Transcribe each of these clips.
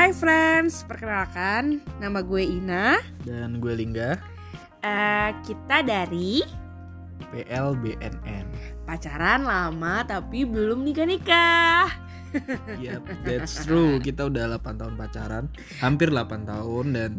Hai friends, perkenalkan nama gue Ina. Dan gue Lingga, Eh, kita dari PLBNN. pacaran lama tapi belum nikah-nikah. Yap, that's true. Kita udah 8 tahun pacaran, hampir 8 tahun dan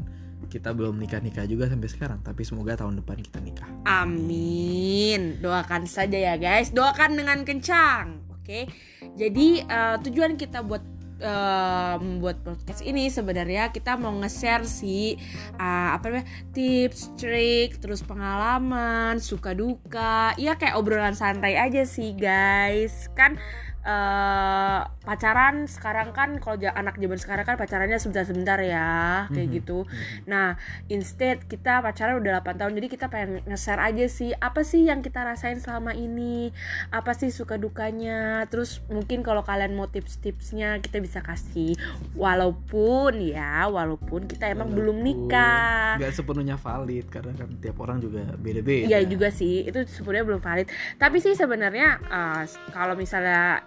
kita belum nikah-nikah juga sampai sekarang. Tapi semoga tahun depan kita nikah. Amin. Doakan saja ya guys. Doakan dengan kencang. Oke. Jadi eh, tujuan kita buat eh, membuat podcast ini sebenarnya kita mau nge-share sih eh, apa namanya tips, trik, terus pengalaman, suka duka. Ya kayak obrolan santai aja sih guys. Kan eh, pacaran sekarang kan kalau anak zaman sekarang kan pacarannya sebentar-sebentar ya kayak Mhm. gitu. Nah, instead kita pacaran udah 8 tahun jadi kita pengen nge-share aja sih apa sih yang kita rasain selama ini apa sih suka dukanya terus mungkin kalau kalian mau tips-tipsnya kita bisa kasih walaupun ya walaupun kita emang belum nikah Gak sepenuhnya valid karena kan tiap orang juga beda-beda. Iya juga sih itu sebenarnya belum valid tapi sih sebenarnya uh, kalau misalnya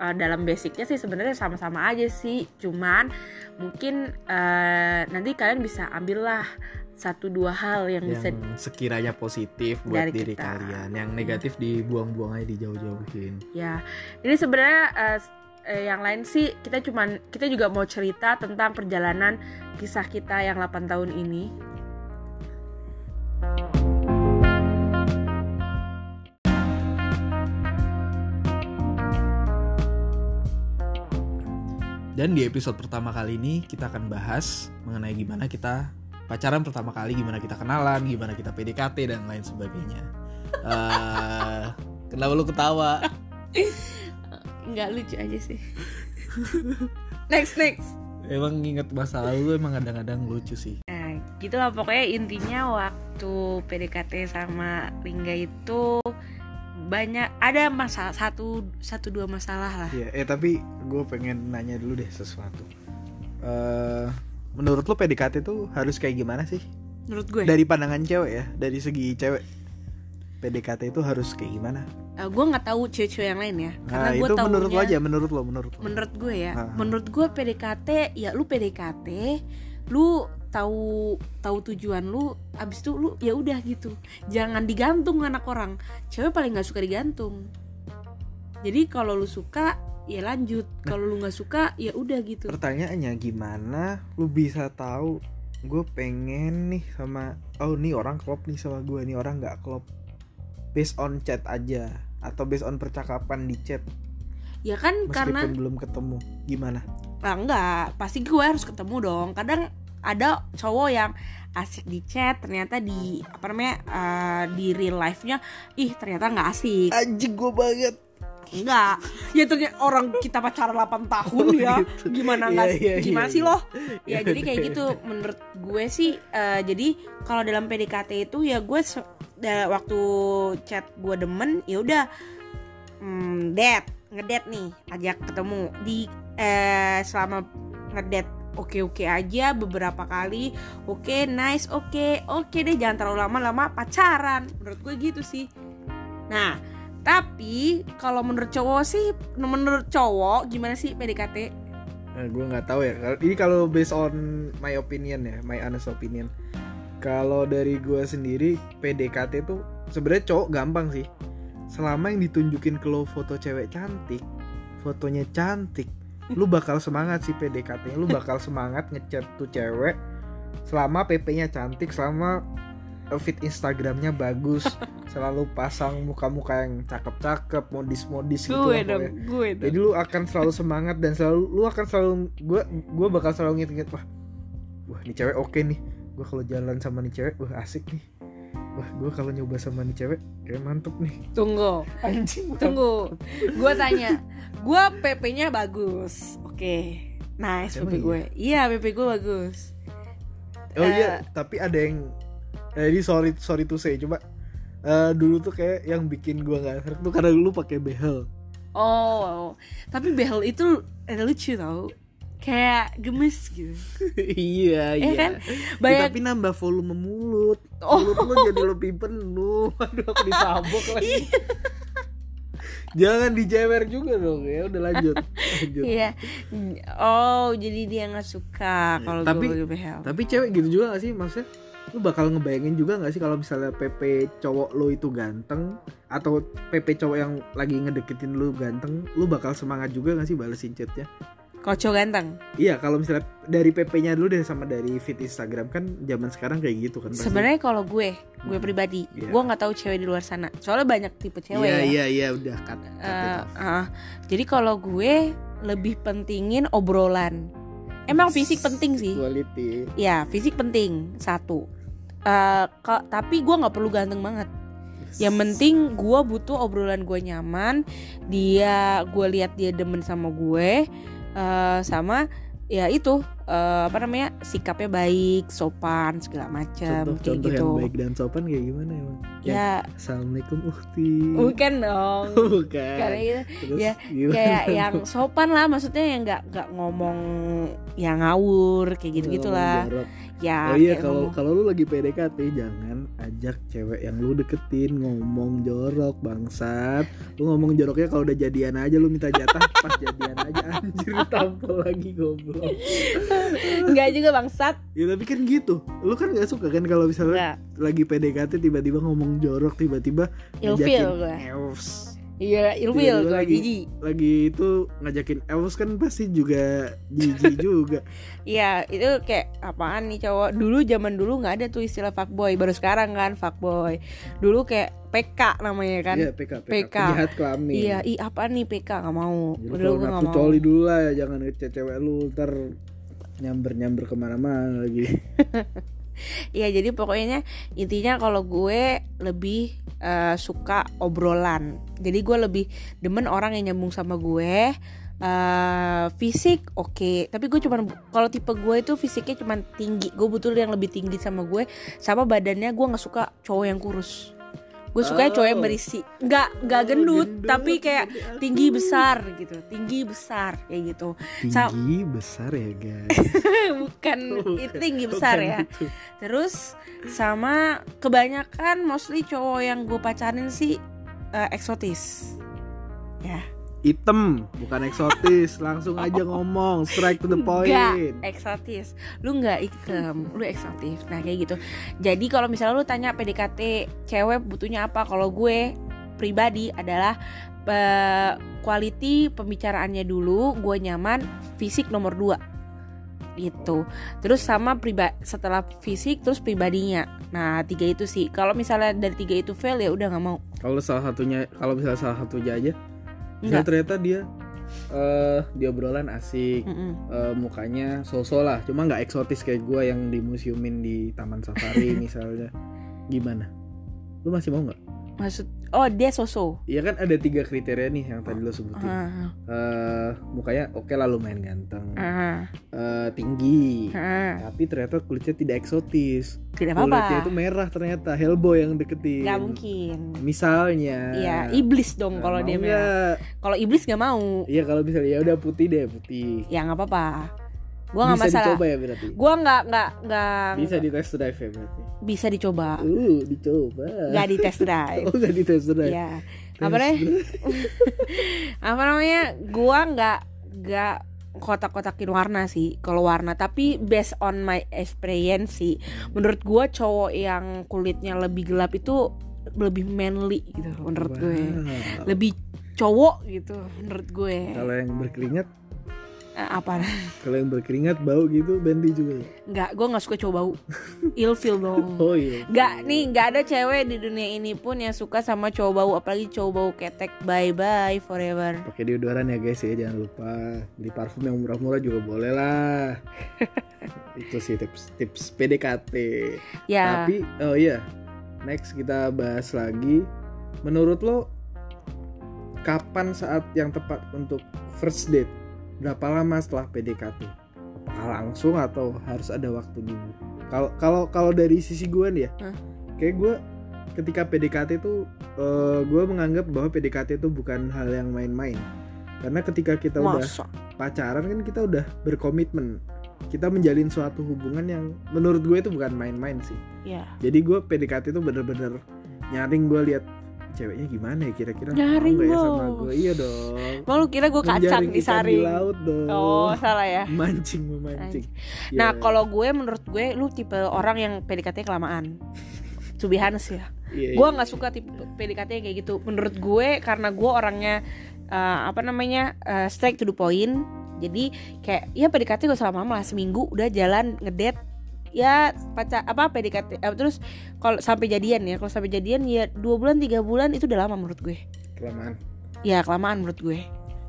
uh, dalam basicnya sih sebenarnya sama-sama aja sih cuman mungkin uh, nanti kalian bisa ambillah satu dua hal yang, bisa yang sekiranya positif buat Dari diri kita. kalian, yang negatif dibuang-buang aja dijauh-jauhin. ya jadi sebenarnya eh, yang lain sih kita cuman kita juga mau cerita tentang perjalanan kisah kita yang 8 tahun ini Dan di episode pertama kali ini kita akan bahas mengenai gimana kita pacaran pertama kali, gimana kita kenalan, gimana kita PDKT dan lain sebagainya. Eh, kenapa lu ketawa? nggak lucu aja sih next next Emang inget masa lalu emang kadang-kadang lucu sih. nah gitu lah pokoknya intinya waktu PDKT sama Lingga itu banyak ada masalah satu satu dua masalah lah Iya, eh tapi gue pengen nanya dulu deh sesuatu. Eh, menurut lu PDKT tuh harus kayak gimana sih? menurut gue Dari pandangan cewek ya, dari segi cewek. PDKT itu harus kayak gimana? Eh, gue nggak tahu cewek-cewek yang lain ya karena Nah, gue itu menurut lo aja, menurut lo, menurut lo. menurut gue ya Ah. menurut gue PDKT ya lu PDKT lu tahu tahu tujuan lu abis itu lu ya udah gitu. Jangan digantung anak orang. Cewek paling nggak suka digantung. Jadi kalau lu suka ya lanjut. Nah. kalau lu nggak suka ya udah gitu. Pertanyaannya gimana lu bisa tahu gue pengen nih sama oh nih orang klop nih sama gue nih orang nggak klop? Based on chat aja atau based on percakapan di chat. Ya kan meskipun karena belum ketemu gimana? Ah, enggak pasti gue harus ketemu dong. Kadang ada cowok yang asik di chat ternyata di apa namanya eh, di real life nya ih ternyata nggak asik anjing gue banget Enggak. Ya ternyata orang kita pacaran 8 tahun Oh, ya. gitu. Gimana Iya, enggak iya, gimana iya, sih iya. loh? Ya jadi kayak gitu menurut gue sih eh, jadi kalau dalam PDKT itu ya gue waktu chat gue demen ya udah hmm, date, ngedate nih, ajak ketemu di eh selama ngedate oke-oke aja beberapa kali oke nice oke oke deh jangan terlalu lama-lama pacaran menurut gue gitu sih nah tapi kalau menurut cowok sih menurut cowok gimana sih PDKT Nah, gue nggak tahu ya. Ini kalau based on my opinion ya, my honest opinion. Kalau dari gue sendiri, PDKT tuh sebenarnya cowok gampang sih. Selama yang ditunjukin ke lo foto cewek cantik, fotonya cantik, lu bakal semangat sih PDKT. Lu bakal semangat ngechat tuh cewek. Selama PP-nya cantik, selama fit Instagramnya bagus, selalu pasang muka-muka yang cakep-cakep, modis-modis gitu. gue dong gue dong Jadi lu akan selalu semangat dan selalu lu akan selalu gue gue bakal selalu nginget wah wah nih cewek oke nih gue kalau jalan sama nih cewek wah asik nih wah gue kalau nyoba sama nih cewek kayak mantep nih. Tunggu. Anjing tunggu. Gue tanya gue PP-nya bagus. Oke. Nice Emang PP gue. iya? PP gue bagus. Oh Eh. iya tapi ada yang eh, ini sorry sorry to say coba. Eh, dulu tuh kayak yang bikin gue nggak serk tuh karena dulu pakai behel. Oh. Tapi behel itu eh, lucu tau kayak gemes gitu iya Eh kan? Ya, banyak tapi nambah volume mulut Oh. mulut lu jadi lebih penuh aduh aku ditabok lagi Jangan dijewer juga dong ya. Udah lanjut. lanjut. Iya. Oh, jadi dia nggak suka kalau Tapi-. Tapi cewek gitu juga gak sih maksudnya? Lu bakal ngebayangin juga gak sih kalau misalnya PP cowok lu itu ganteng atau PP cowok yang lagi ngedeketin lu ganteng, lu bakal semangat juga gak sih balesin chatnya? Kalau cowok ganteng. Iya, kalau misalnya dari PP-nya dulu deh sama dari feed Instagram kan zaman sekarang kayak gitu kan. Sebenarnya kalau gue, gue pribadi, Iya. gue nggak tahu cewek di luar sana. Soalnya banyak tipe cewek Iya, ya. iya, iya, udah Eh, off. ah. jadi kalau gue lebih pentingin obrolan. Emang fisik penting sih. Quality. Ya, fisik penting satu. Eh, kok tapi gue nggak perlu ganteng banget. Yang penting gue butuh obrolan gue nyaman. Dia, gue lihat dia demen sama gue. Eh, sama ya itu eh, apa namanya sikapnya baik, sopan segala macam kayak Contoh-contoh gitu. yang baik dan sopan kayak gimana emang? Yang, Ya, Assalamualaikum Ukti. bukan dong. Bukan. Karena itu Terus ya, gimana? kayak yang sopan lah maksudnya yang nggak nggak ngomong yang ngawur kayak gitu gitulah. Ya Oh iya kalau ngomong- kalau lu lagi PDKT jangan ajak cewek yang lu deketin ngomong jorok bangsat. Lu ngomong joroknya kalau udah jadian aja lu minta jatah pas jadian aja anjir tampol lagi goblok. nggak juga bangsat Ya tapi kan gitu. Lu kan nggak suka kan kalau misalnya nggak lagi PDKT tiba-tiba ngomong jorok tiba-tiba ilfil gue elves. Iya ilfil Tiba-tiba gue lagi- jijik Lagi itu ngajakin elves kan pasti juga jijik juga. iya itu kayak apaan nih cowok? Dulu zaman dulu nggak ada tuh istilah fuckboy. Baru sekarang kan fuckboy. Dulu kayak PK namanya kan. Iya PK, PK, PK. penjahat kelamin. iya ih apaan nih PK nggak mau. Jadi dulu gue mau. coli dulu lah ya, jangan ngechat cewek lu ntar nyamber nyamber ke mana-mana lagi. Iya jadi pokoknya intinya kalau gue lebih eh, suka obrolan. Jadi gue lebih demen orang yang nyambung sama gue. eh fisik oke, tapi gue cuman kalau tipe gue itu fisiknya cuman tinggi. Gue butuh yang lebih tinggi sama gue. Sama badannya gue nggak suka cowok yang kurus. Gue suka cowok yang Oh. berisi. Nggak nggak Oh, gendut, gendut, tapi kayak tinggi besar gitu. Tinggi besar kayak gitu. Sa- Tinggi besar ya guys. Bukan itu tinggi besar Bukan ya. gitu. Terus sama kebanyakan mostly cowok yang gue pacarin sih eh, eksotis. Ya, Item bukan eksotis, langsung aja ngomong straight to the point. enggak eksotis. Lu nggak item, lu eksotis. Nah kayak gitu. Jadi kalau misalnya lu tanya PDKT cewek butuhnya apa? Kalau gue pribadi adalah eh, quality pembicaraannya dulu, gue nyaman, fisik nomor dua gitu terus sama priba setelah fisik terus pribadinya nah tiga itu sih kalau misalnya dari tiga itu fail ya udah nggak mau Kalau salah satunya, kalau misalnya salah satunya aja, misalnya Enggak. ternyata dia eh di obrolan asik, eh, mukanya so-so lah, cuma nggak eksotis kayak gue yang di museumin di taman safari misalnya. Gimana? Lu masih mau nggak? maksud oh dia sosok Iya kan ada tiga kriteria nih yang tadi lo sebutin. ah, Eh, mukanya oke lah lumayan ganteng, Eh, tinggi, ah. tapi ternyata kulitnya tidak eksotis. tidak Kulitnya apa-apa itu merah ternyata, Hellboy yang deketin. nggak mungkin Misalnya. Iya iblis dong kalau dia merah kalau iblis nggak mau Iya kalau misalnya ya udah putih deh putih. ya nggak apa-apa gua nggak Bisa masalah dicoba ya berarti. gua nggak nggak nggak Bisa di test drive ya berarti. bisa dicoba Uh, dicoba. nggak di test drive Oh, nggak di test drive. ya apa namanya apa namanya gua nggak nggak kotak-kotakin warna sih kalau warna. Tapi based on my experience sih menurut gua cowok yang kulitnya lebih gelap itu lebih manly gitu menurut gue. Lebih cowok gitu menurut gue. Kalau yang berkeringat, apa kalau yang berkeringat bau gitu Bendy juga. ya? nggak gue nggak suka cowok bau ilfil dong Oh iya. nggak nih nggak ada cewek di dunia ini pun yang suka sama cowok bau apalagi cowok bau ketek bye bye forever Pakai deodoran ya guys ya jangan lupa. Beli parfum yang murah-murah juga boleh lah. Itu sih tips tips PDKT. ya Tapi oh iya, next kita bahas lagi. Menurut lo kapan saat yang tepat untuk first date? Berapa lama setelah PDKT? Apakah langsung atau harus ada waktu dulu? Kalau kalau kalau dari sisi gue nih ya, Hah? kayak gue ketika PDKT itu gue menganggap bahwa PDKT itu bukan hal yang main-main. Karena ketika kita udah masa pacaran kan kita udah berkomitmen. Kita menjalin suatu hubungan yang menurut gue itu bukan main-main sih ya jadi gue PDKT itu bener-bener nyaring gue lihat ceweknya gimana ya kira-kira? Nyaring mau ya sama gue iya dong. Mau lu kira gue kacang di disaring laut dong. Oh salah ya. Mancing memancing. Nah Ya, kalau gue menurut gue lu tipe orang yang PDKT kelamaan. To be honest ya. Iya, Gue iya. nggak suka tipe PDKT kayak gitu. Menurut gue karena gue orangnya eh, Apa namanya eh, Straight to the point Jadi kayak ya PDKT gak usah lama-lama lah Seminggu udah jalan ngedate ya pacar apa PDKT eh, terus kalau sampai jadian ya kalau sampai jadian ya dua bulan tiga bulan itu udah lama menurut gue. Kelamaan. Ya kelamaan menurut gue.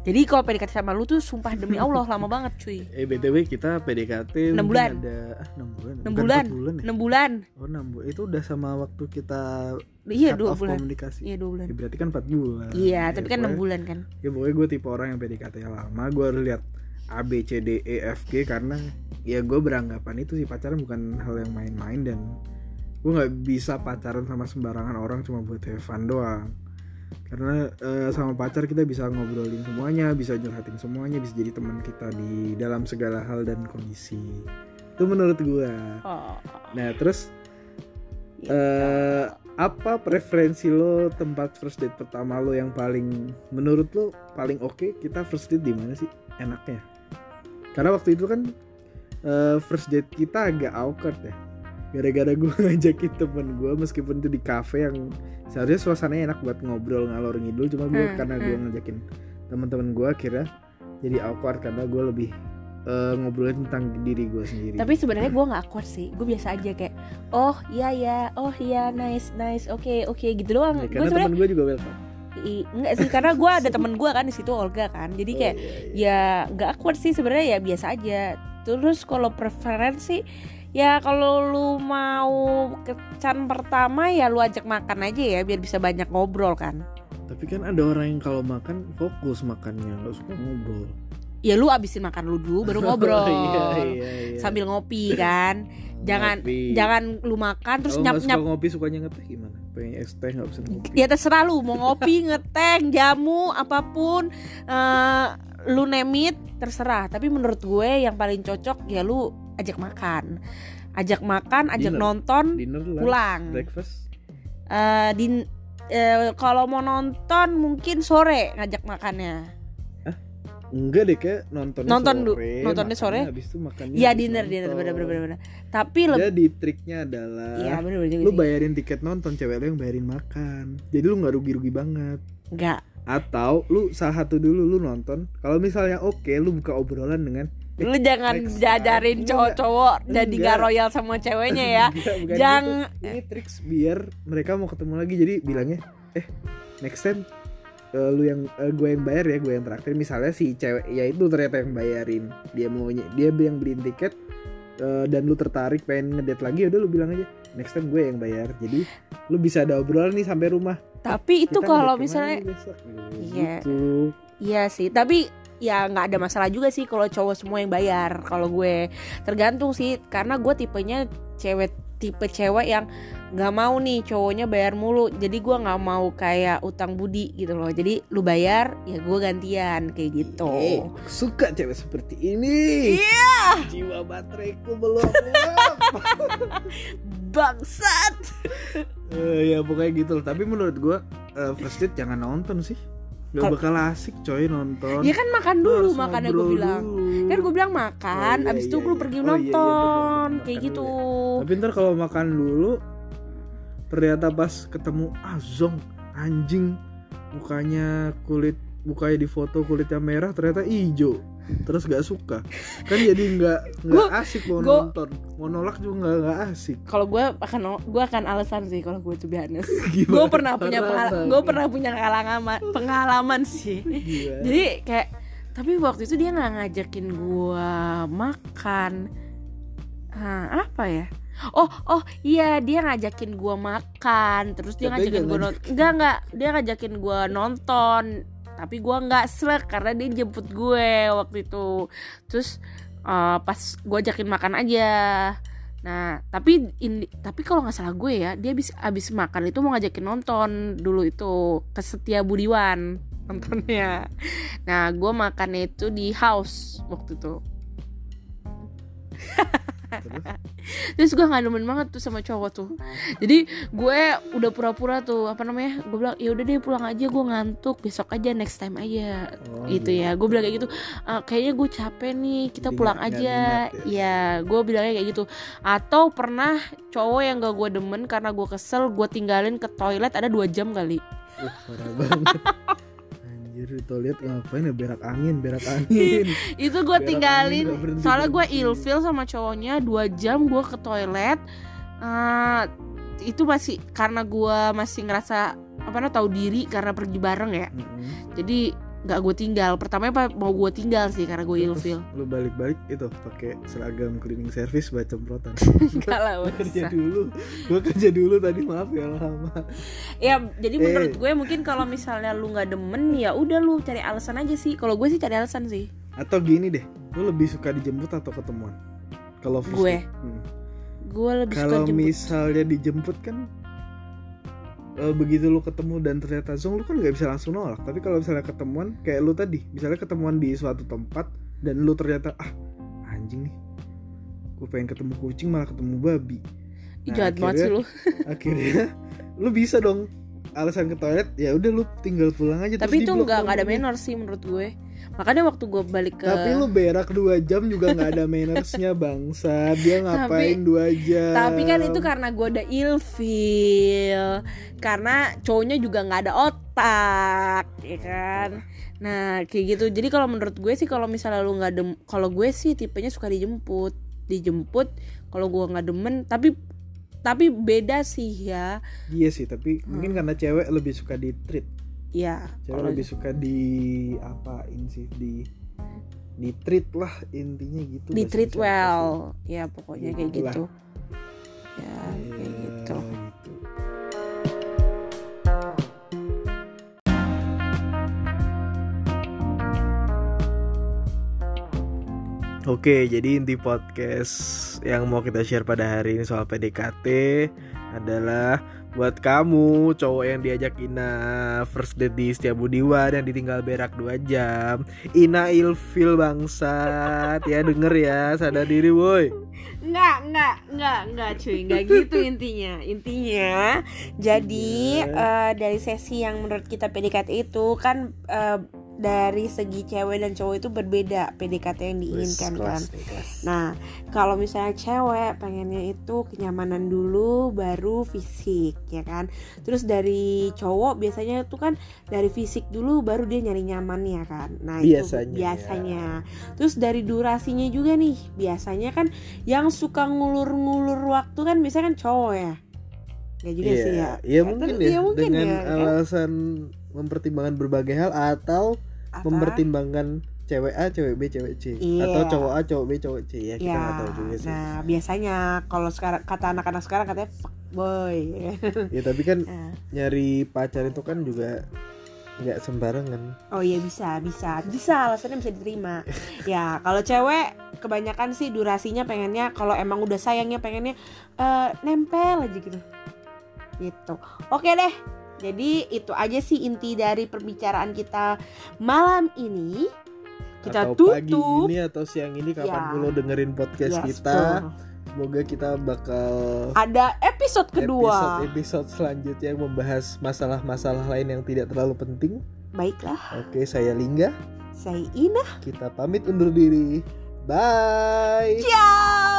Jadi kalau PDKT sama lu tuh sumpah demi Allah lama banget cuy. Eh btw kita PDKT Enam mungkin bulan. ada ah, enam bulan. Enam Bukan bulan empat bulan. ya? Enam bulan. Oh enam bulan. Itu udah sama waktu kita iya dua bulan. komunikasi. Iya dua bulan. Ya, berarti kan empat bulan. Iya Ya, tapi kan enam bulan kan. Ya pokoknya gue tipe orang yang PDKT lama. Gue harus lihat A B C D E F G karena ya gue beranggapan itu sih pacaran bukan hal yang main-main dan gue nggak bisa pacaran sama sembarangan orang cuma buat have fun doang. Karena eh, sama pacar kita bisa ngobrolin semuanya bisa curhatin semuanya bisa jadi teman kita di dalam segala hal dan kondisi. Itu menurut gue. Oh. Nah terus eh apa preferensi lo tempat first date pertama lo yang paling menurut lo paling oke? Kita first date di mana sih? Enaknya karena waktu itu kan eh, first date kita agak awkward ya. Gara-gara gue ngajakin temen gue meskipun itu di cafe yang seharusnya suasananya enak buat ngobrol ngalor ngidul cuma gue Hmm, karena gue hmm. ngajakin teman-teman gue kira jadi awkward karena gue lebih eh, ngobrolin tentang diri gue sendiri. Tapi sebenarnya gue nggak awkward sih. Gue biasa aja kayak oh iya ya oh iya. Nice nice. Oke oke. Gitu doang. Ya, gue karena temen gue juga welcome i- enggak sih karena gue ada temen gue kan di situ Olga kan jadi Oh, kayak iya, iya. ya nggak awkward sih sebenarnya ya biasa aja terus kalau preferensi ya kalau lu mau kecan pertama ya lu ajak makan aja ya biar bisa banyak ngobrol kan Tapi kan ada orang yang kalau makan fokus makannya nggak suka ngobrol. Ya lu abisin makan lu dulu baru ngobrol iya, iya, iya. sambil ngopi kan jangan Ngopi. jangan lu makan terus nyap nyap suka ngopi sukanya ngeteh gimana? Pengen es teh nggak bisa ngopi. ya terserah lu mau ngopi ngeteh jamu apa pun eh, lu nemit terserah tapi menurut gue yang paling cocok ya lu ajak makan ajak makan ajak Dinner. nonton Dinner lunch, pulang breakfast. Eh, din eh, kalau mau nonton mungkin sore ngajak makannya Enggak deh kayak nontonnya Nonton sore. nontonnya sore. Habis itu makannya. ya dinner dinner nonton. bener bener bener bener. tapi lebih Jadi triknya adalah ya bener bener lu bayarin tiket nonton cewek lu yang bayarin makan. Jadi lu nggak rugi-rugi banget. Enggak. Atau lu salah satu dulu lu nonton. Kalau misalnya oke lu buka obrolan dengan lu jangan jajarin cowok-cowok jadi gak royal sama ceweknya ya bukan Jangan- gitu. Ini triks biar mereka mau ketemu lagi. Jadi bilangnya, eh next time eh, lu yang eh, gue yang bayar ya, gue yang traktir. Misalnya si cewek ya itu ternyata yang bayarin. Dia maunya dia yang beliin tiket eh, dan lu tertarik pengen ngedate lagi, udah lu bilang aja next time gue yang bayar. Jadi lu bisa ada obrolan nih sampai rumah. tapi itu Kita kalau misalnya besok? Iya. Gitu. Iya sih, tapi ya nggak ada masalah juga sih kalau cowok semua yang bayar. Kalau gue tergantung sih, karena gue tipenya cewek tipe cewek yang nggak mau nih cowoknya bayar mulu. Jadi gue nggak mau kayak utang budi gitu loh. Jadi lu bayar, ya gue gantian kayak gitu. Eh, suka cewek seperti ini. Iya, Jiwa bateraiku meluap-luap. bangsat. Eh, ya pokoknya gitu loh. Tapi menurut gua eh, first date jangan nonton sih. Gak Kal- bakal asik coy nonton. Ya kan makan Lu dulu, makanya gue ngobrol bilang. dulu. Kan gue bilang makan, Oh, iya, abis itu iya, lu iya. pergi Oh, iya, iya, nonton, bener, kayak gitu. Tapi ntar kalau makan dulu ternyata pas ketemu azong anjing mukanya kulit mukanya di foto kulitnya merah ternyata hijau terus gak suka. Kan jadi nggak nggak Gua- asik mau gua- nonton. Mau nolak juga nggak nggak asik. Kalau gue akan gue akan alasan sih kalau gue tuh honest. gue pernah punya gue pernah punya pengalaman pengalaman sih. Gimana? jadi kayak tapi waktu itu dia nggak ngajakin gue makan. Hah, apa ya? Oh oh iya dia ngajakin gue makan. Terus dia ngajakin gue nonton. Enggak enggak dia ngajakin gue nonton tapi gue nggak slek karena dia jemput gue waktu itu terus eh, pas gue ajakin makan aja Nah, tapi ini tapi kalau nggak salah gue ya, dia habis abis makan itu mau ngajakin nonton dulu itu ke Setia Budiwan nontonnya. Nah, gue makannya itu di house waktu itu. Terus? terus gue nggak demen banget tuh sama cowok tuh. Jadi gue udah pura-pura tuh apa namanya gue bilang ya udah deh pulang aja gue ngantuk besok aja next time aja. Oh, gitu ya. gue bilang kayak gitu "Ah, kayaknya gue capek nih kita Jadi pulang aja. minat ya? Gue bilangnya kayak gitu. Atau pernah cowok yang gak gue demen karena gue kesel gue tinggalin ke toilet ada dua jam kali. Uh. Anjir toilet ngapain ya? Berak angin, berak angin. itu gue angin tinggalin berhenti. Soalnya gue ilfil sama cowoknya dua jam gue ke toilet. Eh, itu masih karena gue masih ngerasa apa namanya tahu diri karena pergi bareng ya. Mm-mm. jadi nggak gue tinggal pertamanya apa mau gue tinggal sih karena gue ilfil Lu balik-balik itu pakai seragam cleaning service baca cemprotan. enggak lah nggak kerja dulu. Gua kerja dulu tadi maaf ya lama. ya jadi menurut Eh. gue mungkin kalau misalnya lu nggak demen ya udah lu cari alasan aja sih kalau gue sih cari alasan sih Atau gini deh, lu lebih suka dijemput atau ketemuan? Kalau Gue. Hmm. gue lebih suka Kalau misalnya dijemput kan eh, begitu lu ketemu dan ternyata zong lu kan nggak bisa langsung nolak. Tapi kalau misalnya ketemuan kayak lu tadi, misalnya ketemuan di suatu tempat dan lu ternyata ah anjing nih, gue pengen ketemu kucing malah ketemu babi. Nah, jahat banget sih lu Akhirnya lu bisa dong alasan ke toilet ya udah lu tinggal pulang aja tapi terus itu nggak ada manner sih menurut gue makanya waktu gue balik ke Tapi lu berak dua jam juga nggak ada mannersnya bangsa. Dia ngapain dua jam? Tapi kan itu karena gue udah ilfil. Karena cowoknya juga nggak ada otak ya kan? Nah kayak gitu. Jadi kalau menurut gue sih kalau misalnya lu nggak dem Kalau gue sih tipenya suka dijemput. Dijemput Kalau gue nggak demen. Tapi tapi beda sih ya. Iya sih, tapi mungkin karena cewek lebih suka di treat. Ya Cewek kalau lebih suka di apain sih di di treat lah intinya gitu. di treat well Ya pokoknya kayak gitu Ya apa sih. kayak Ya, gitu Oke, jadi inti podcast yang mau kita share pada hari ini soal PDKT adalah buat kamu cowok yang diajak Ina first date di Setiabudiwan yang ditinggal berak 2 jam. Ina ilfil bangsat. ya denger ya, sadar diri woi. Enggak, enggak, enggak, enggak cuy, enggak gitu intinya. Intinya jadi Iya. eh, dari sesi yang menurut kita PDKT itu kan eh, dari segi cewek dan cowok itu berbeda PDKT yang diinginkan kan. Nah, kalau misalnya cewek pengennya itu kenyamanan dulu baru fisik ya kan. Terus dari cowok biasanya itu kan dari fisik dulu baru dia nyari nyaman ya kan. Nah, Biasanya, itu biasanya. Terus dari durasinya juga nih. Biasanya kan yang suka ngulur-ngulur waktu kan biasanya kan cowok ya. Ya juga Iya, sih ya. iya Ya, mungkin ya iya mungkin dengan ya, kan? Mempertimbangkan berbagai hal atau Apa? mempertimbangkan cewek A, cewek B, cewek C Iya. atau cowok A, cowok B, cowok C ya kita Ya, nggak tahu juga sih. nah biasanya kalau sekarang kata anak-anak sekarang katanya fuck boy. Ya tapi kan Nah. nyari pacar itu kan juga nggak sembarangan. Oh iya bisa, bisa, bisa alasannya bisa diterima. ya kalau cewek kebanyakan sih durasinya pengennya kalau emang udah sayangnya pengennya eh, nempel aja gitu. Gitu. Oke deh. Jadi itu aja sih inti dari perbicaraan kita malam ini. Kita atau tutup. pagi ini atau siang ini kapan Ya. lo dengerin podcast Yes, kita. betul. Semoga kita bakal Ada episode kedua. episode-episode selanjutnya yang membahas masalah-masalah lain yang tidak terlalu penting. Baiklah, Oke, saya Lingga. saya Ina. Kita pamit undur diri. Bye. Ciao.